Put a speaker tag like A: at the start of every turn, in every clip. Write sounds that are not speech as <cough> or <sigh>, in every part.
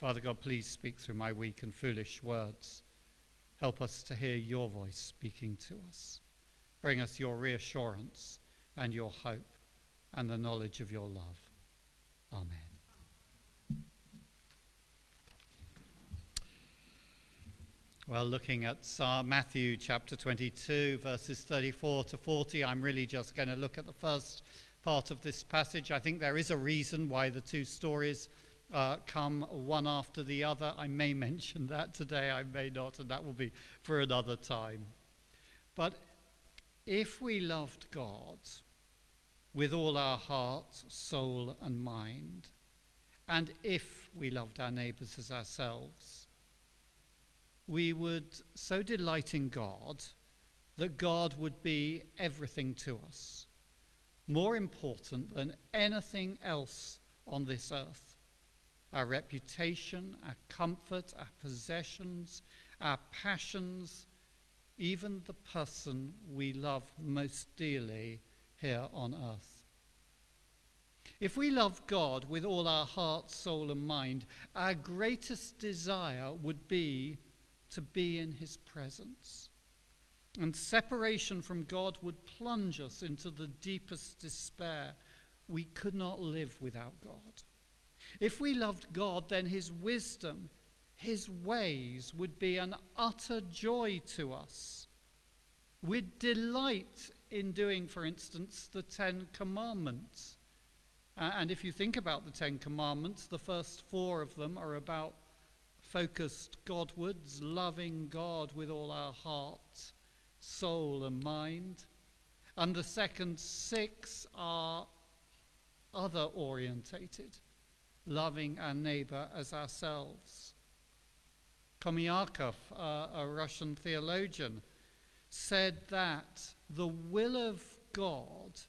A: Father God, please speak through my weak and foolish words. Help us to hear your voice speaking to us. Bring us your reassurance and your hope and the knowledge of your love. Amen. Well, looking at Matthew chapter 22, verses 34 to 40, I'm really just going to look at the first part of this passage. I think there is a reason why the two stories uh, come one after the other. I may mention that today, I may not, and that will be for another time. But if we loved God with all our heart, soul, and mind, and if we loved our neighbours as ourselves, we would so delight in God that God would be everything to us, more important than anything else on this earth our reputation, our comfort, our possessions, our passions, even the person we love most dearly here on earth. If we love God with all our heart, soul, and mind, our greatest desire would be to be in His presence. And separation from God would plunge us into the deepest despair. We could not live without God. If we loved God, then his wisdom, his ways would be an utter joy to us. We'd delight in doing, for instance, the Ten Commandments. Uh, and if you think about the Ten Commandments, the first four of them are about focused Godwards, loving God with all our heart, soul, and mind. And the second six are other orientated loving our neighbor as ourselves. Khomyakov, uh, a Russian theologian, said that the will of God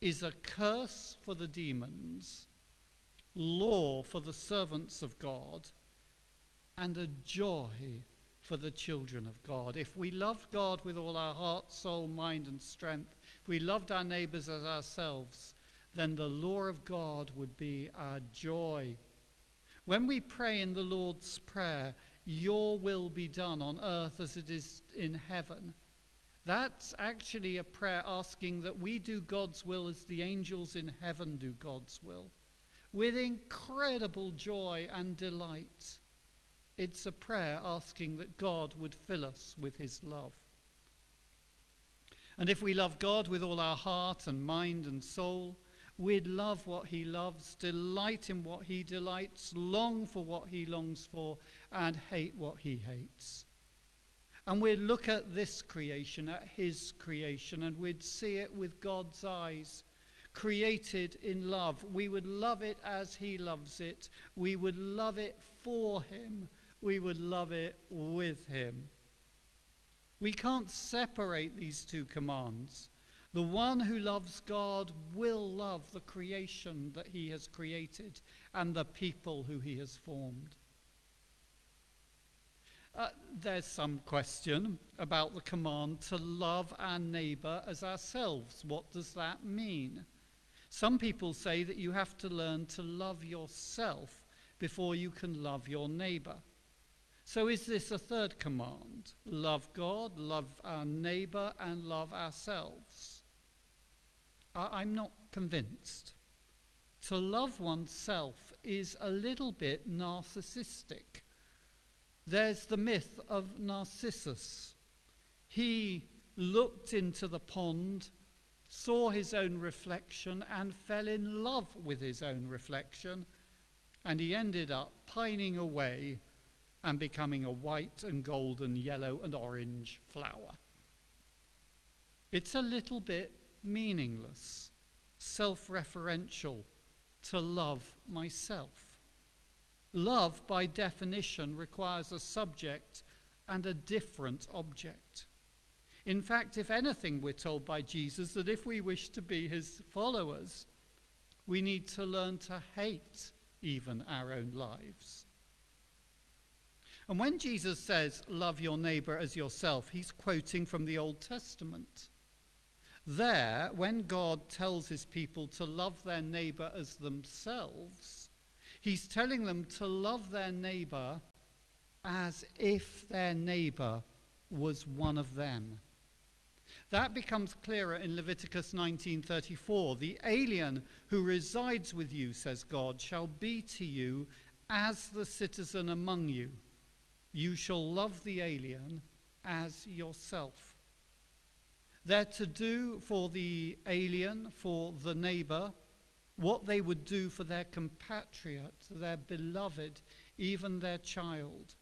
A: is a curse for the demons, law for the servants of God, and a joy for the children of God. If we loved God with all our heart, soul, mind, and strength, if we loved our neighbors as ourselves, then the law of God would be our joy. When we pray in the Lord's Prayer, Your will be done on earth as it is in heaven, that's actually a prayer asking that we do God's will as the angels in heaven do God's will, with incredible joy and delight. It's a prayer asking that God would fill us with his love. And if we love God with all our heart and mind and soul, We'd love what he loves, delight in what he delights, long for what he longs for, and hate what he hates. And we'd look at this creation, at his creation, and we'd see it with God's eyes, created in love. We would love it as he loves it. We would love it for him. We would love it with him. We can't separate these two commands. The one who loves God will love the creation that he has created and the people who he has formed. Uh, there's some question about the command to love our neighbor as ourselves. What does that mean? Some people say that you have to learn to love yourself before you can love your neighbor. So, is this a third command? Love God, love our neighbor, and love ourselves. I'm not convinced. To love oneself is a little bit narcissistic. There's the myth of Narcissus. He looked into the pond, saw his own reflection, and fell in love with his own reflection, and he ended up pining away and becoming a white and golden, yellow and orange flower. It's a little bit meaningless, self referential to love myself. Love, by definition, requires a subject and a different object. In fact, if anything, we're told by Jesus that if we wish to be his followers, we need to learn to hate even our own lives. And when Jesus says, Love your neighbor as yourself, he's quoting from the Old Testament. There, when God tells his people to love their neighbor as themselves, He's telling them to love their neighbor as if their neighbor was one of them. That becomes clearer in Leviticus 19:34. The alien who resides with you, says God, shall be to you as the citizen among you. You shall love the alien as yourself. They're to do for the alien, for the neighbor, what they would do for their compatriot, their beloved, even their child.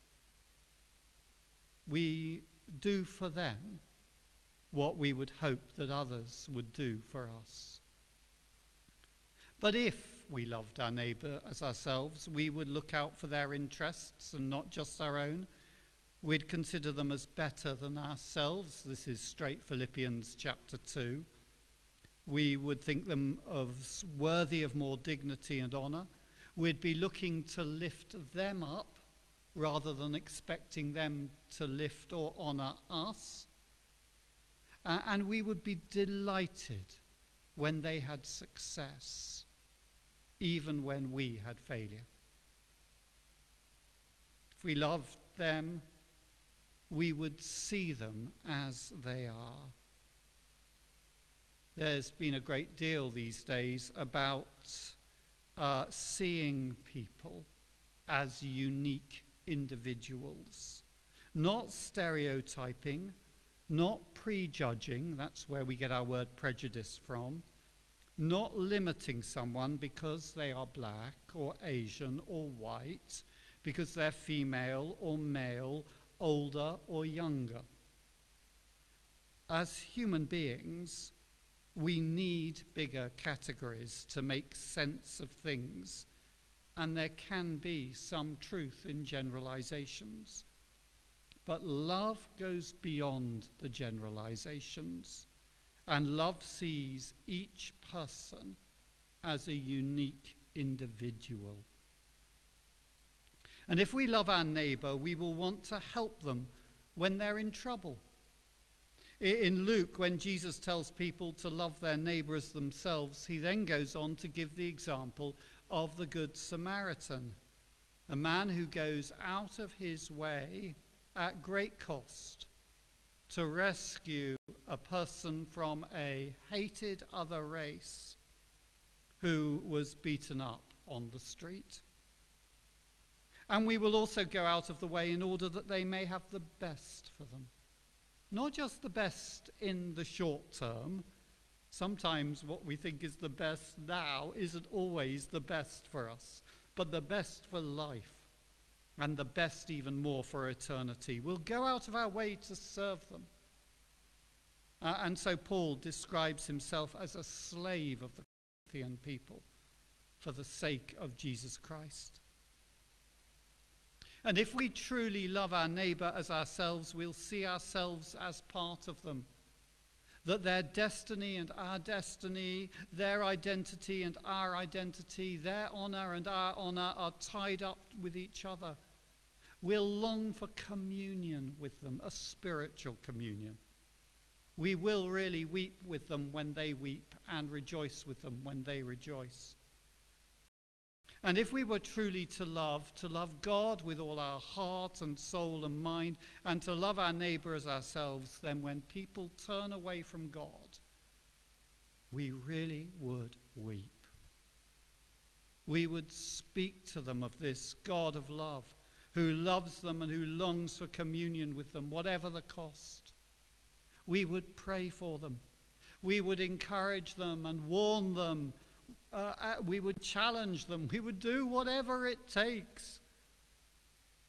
A: We do for them what we would hope that others would do for us. But if we loved our neighbour as ourselves, we would look out for their interests and not just our own. We'd consider them as better than ourselves. This is straight Philippians chapter 2. We would think them as worthy of more dignity and honour. We'd be looking to lift them up rather than expecting them to lift or honour us. Uh, and we would be delighted when they had success, even when we had failure. If we loved them, we would see them as they are. There's been a great deal these days about uh, seeing people as unique individuals, not stereotyping, not prejudging, that's where we get our word prejudice from, not limiting someone because they are black or Asian or white, because they're female or male, older or younger. As human beings, we need bigger categories to make sense of things, and there can be some truth in generalizations. But love goes beyond the generalizations, and love sees each person as a unique individual. And if we love our neighbor, we will want to help them when they're in trouble. In Luke, when Jesus tells people to love their neighbor as themselves, he then goes on to give the example of the Good Samaritan, a man who goes out of his way at great cost to rescue a person from a hated other race who was beaten up on the street. And we will also go out of the way in order that they may have the best for them. Not just the best in the short term. Sometimes what we think is the best now isn't always the best for us, but the best for life and the best even more for eternity. We'll go out of our way to serve them. Uh, and so Paul describes himself as a slave of the Corinthian people for the sake of Jesus Christ. And if we truly love our neighbor as ourselves, we'll see ourselves as part of them. That their destiny and our destiny, their identity and our identity, their honor and our honor are tied up with each other. We'll long for communion with them, a spiritual communion. We will really weep with them when they weep and rejoice with them when they rejoice. And if we were truly to love, to love God with all our heart and soul and mind, and to love our neighbor as ourselves, then when people turn away from God, we really would weep. We would speak to them of this God of love who loves them and who longs for communion with them, whatever the cost. We would pray for them. We would encourage them and warn them. Uh, uh, we would challenge them. We would do whatever it takes.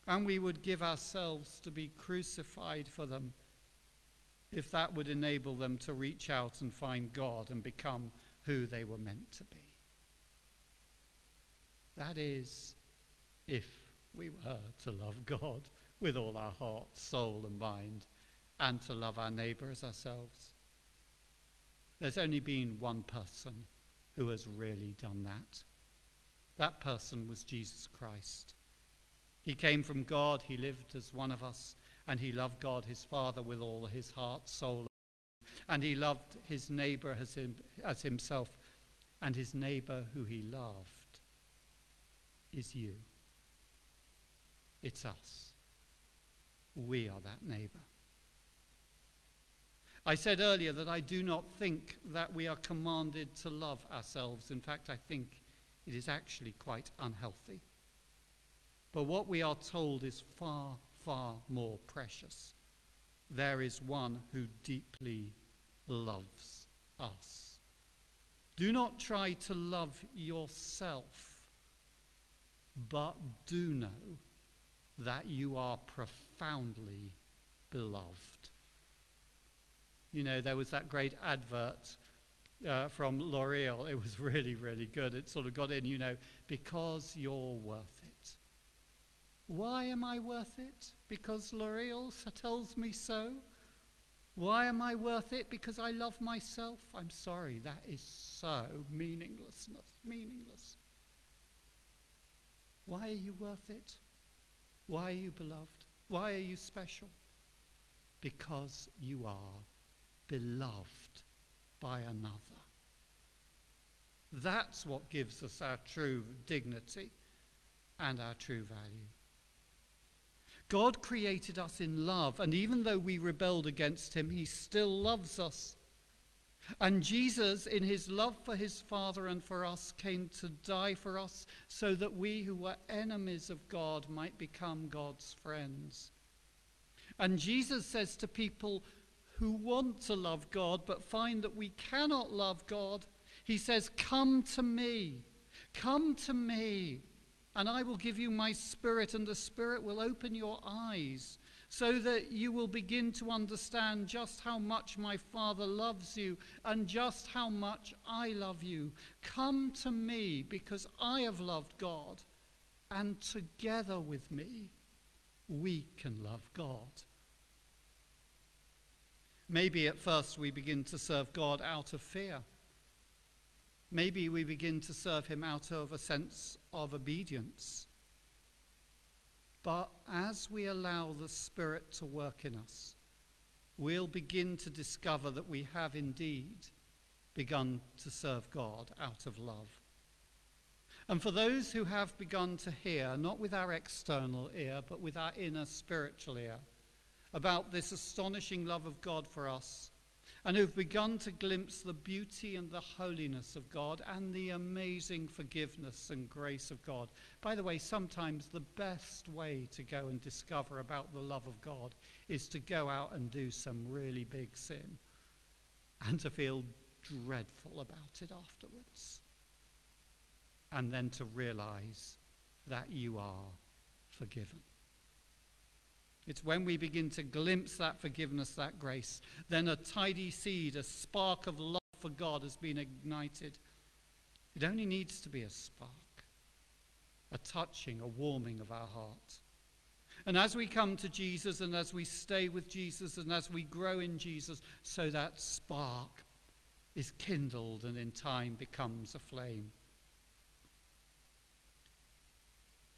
A: And we would give ourselves to be crucified for them if that would enable them to reach out and find God and become who they were meant to be. That is, if we were to love God with all our heart, soul, and mind, and to love our neighbor as ourselves. There's only been one person who has really done that. That person was Jesus Christ. He came from God, he lived as one of us, and he loved God, his Father, with all his heart, soul, and he loved his neighbor as, him, as himself, and his neighbor who he loved is you. It's us. We are that neighbor. I said earlier that I do not think that we are commanded to love ourselves. In fact, I think it is actually quite unhealthy. But what we are told is far, far more precious. There is one who deeply loves us. Do not try to love yourself, but do know that you are profoundly beloved. You know, there was that great advert uh, from L'Oreal. It was <laughs> really, really good. It sort of got in, you know, because you're worth it. Why am I worth it? Because L'Oreal tells me so? Why am I worth it? Because I love myself? I'm sorry, that is so meaninglessness, meaningless. Why are you worth it? Why are you beloved? Why are you special? Because you are beloved by another. That's what gives us our true dignity and our true value. God created us in love, and even though we rebelled against him, he still loves us. And Jesus, in his love for his Father and for us, came to die for us so that we who were enemies of God might become God's friends. And Jesus says to people who want to love God but find that we cannot love God, he says, Come to me. Come to me, and I will give you my spirit, and the spirit will open your eyes so that you will begin to understand just how much my Father loves you and just how much I love you. Come to me because I have loved God, and together with me, we can love God. Maybe at first we begin to serve God out of fear. Maybe we begin to serve Him out of a sense of obedience. But as we allow the Spirit to work in us, we'll begin to discover that we have indeed begun to serve God out of love. And for those who have begun to hear, not with our external ear, but with our inner spiritual ear, about this astonishing love of God for us, and who've begun to glimpse the beauty and the holiness of God and the amazing forgiveness and grace of God. By the way, sometimes the best way to go and discover about the love of God is to go out and do some really big sin and to feel dreadful about it afterwards. And then to realize that you are forgiven. It's when we begin to glimpse that forgiveness, that grace, then a tidy seed, a spark of love for God has been ignited. It only needs to be a spark, a touching, a warming of our heart. And as we come to Jesus and as we stay with Jesus and as we grow in Jesus, so that spark is kindled and in time becomes a flame.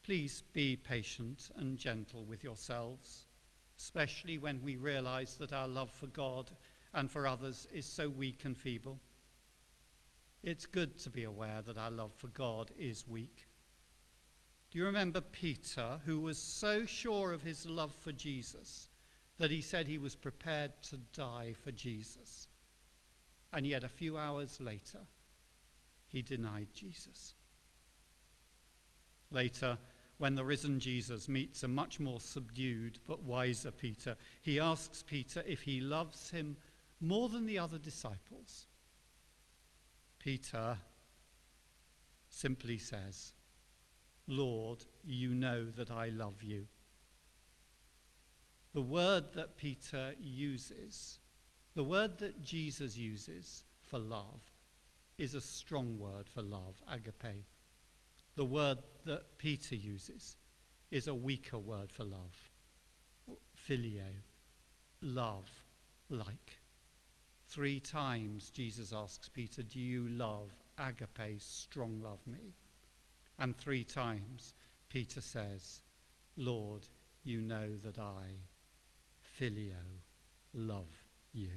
A: Please be patient and gentle with yourselves, especially when we realize that our love for God and for others is so weak and feeble. It's good to be aware that our love for God is weak. Do you remember Peter, who was so sure of his love for Jesus that he said he was prepared to die for Jesus? And yet, a few hours later, he denied Jesus. Later, when the risen Jesus meets a much more subdued but wiser Peter, he asks Peter if he loves him more than the other disciples. Peter simply says, Lord, you know that I love you. The word that Peter uses, the word that Jesus uses for love, is a strong word for love, agape. The word that Peter uses is a weaker word for love. Phileo, love, like. Three times Jesus asks Peter, Do you love, agape, strong love me? And three times Peter says, Lord, you know that I, Phileo, love you.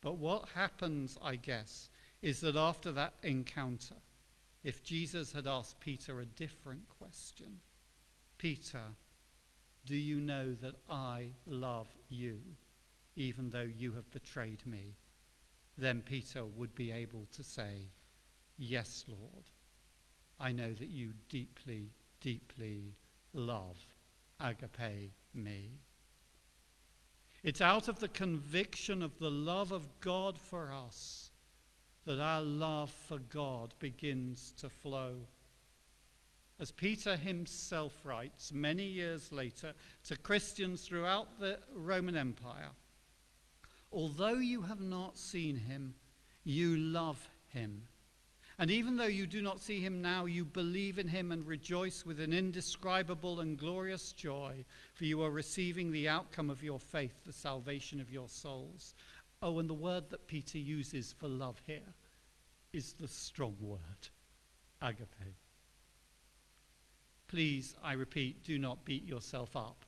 A: But what happens, I guess, is that after that encounter, if Jesus had asked Peter a different question Peter, do you know that I love you, even though you have betrayed me? Then Peter would be able to say, Yes, Lord, I know that you deeply, deeply love, agape, me. It's out of the conviction of the love of God for us that our love for God begins to flow. As Peter himself writes many years later to Christians throughout the Roman Empire, although you have not seen him, you love him. And even though you do not see him now, you believe in him and rejoice with an indescribable and glorious joy, for you are receiving the outcome of your faith, the salvation of your souls. Oh, and the word that Peter uses for love here is the strong word, agape. Please, I repeat, do not beat yourself up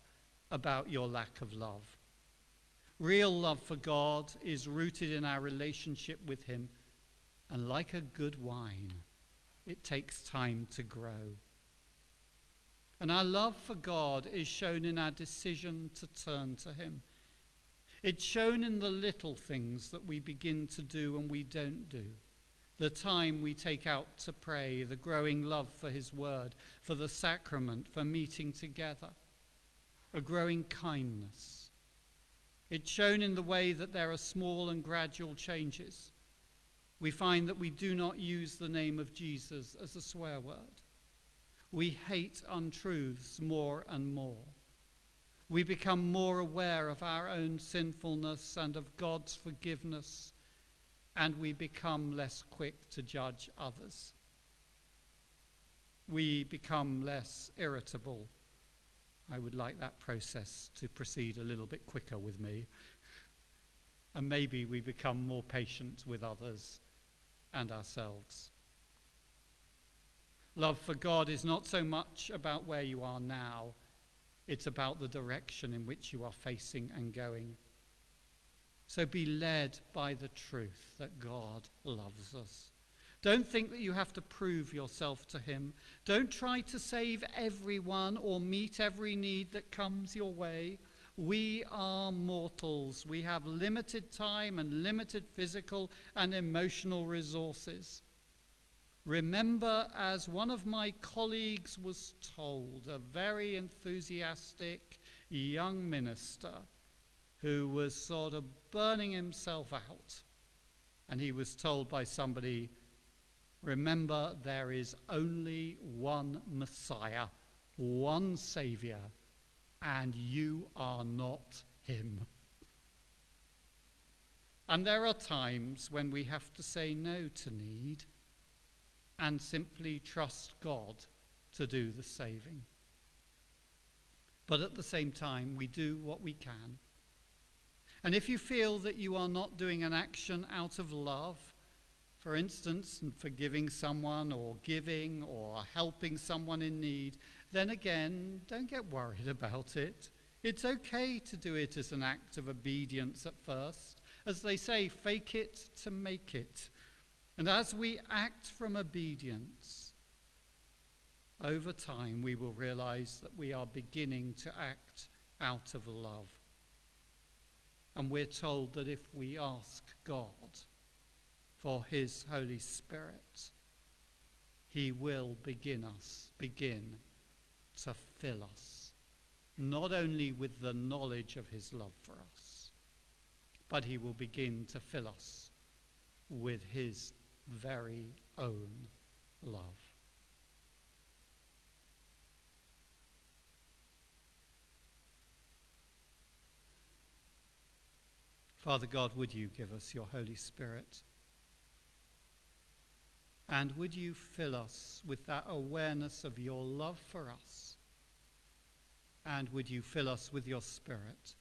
A: about your lack of love. Real love for God is rooted in our relationship with Him and like a good wine, it takes time to grow. And our love for God is shown in our decision to turn to Him. It's shown in the little things that we begin to do and we don't do. The time we take out to pray, the growing love for His Word, for the sacrament, for meeting together, a growing kindness. It's shown in the way that there are small and gradual changes we find that we do not use the name of Jesus as a swear word. We hate untruths more and more. We become more aware of our own sinfulness and of God's forgiveness, and we become less quick to judge others. We become less irritable. I would like that process to proceed a little bit quicker with me. And maybe we become more patient with others and ourselves. Love for God is not so much about where you are now, it's about the direction in which you are facing and going. So be led by the truth that God loves us. Don't think that you have to prove yourself to Him. Don't try to save everyone or meet every need that comes your way. We are mortals. We have limited time and limited physical and emotional resources. Remember, as one of my colleagues was told, a very enthusiastic young minister who was sort of burning himself out, and he was told by somebody, Remember, there is only one Messiah, one Savior and you are not him. And there are times when we have to say no to need and simply trust God to do the saving. But at the same time, we do what we can. And if you feel that you are not doing an action out of love, for instance, forgiving someone or giving or helping someone in need, then again, don't get worried about it. It's okay to do it as an act of obedience at first. As they say, fake it to make it. And as we act from obedience, over time we will realize that we are beginning to act out of love. And we're told that if we ask God for his Holy Spirit, he will begin us, begin to fill us, not only with the knowledge of his love for us, but he will begin to fill us with his very own love. Father God, would you give us your Holy Spirit? And would you fill us with that awareness of your love for us? And would you fill us with your Spirit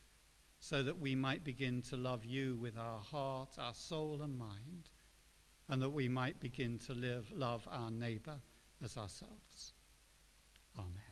A: so that we might begin to love you with our heart, our soul, and mind, and that we might begin to live, love our neighbor as ourselves? Amen.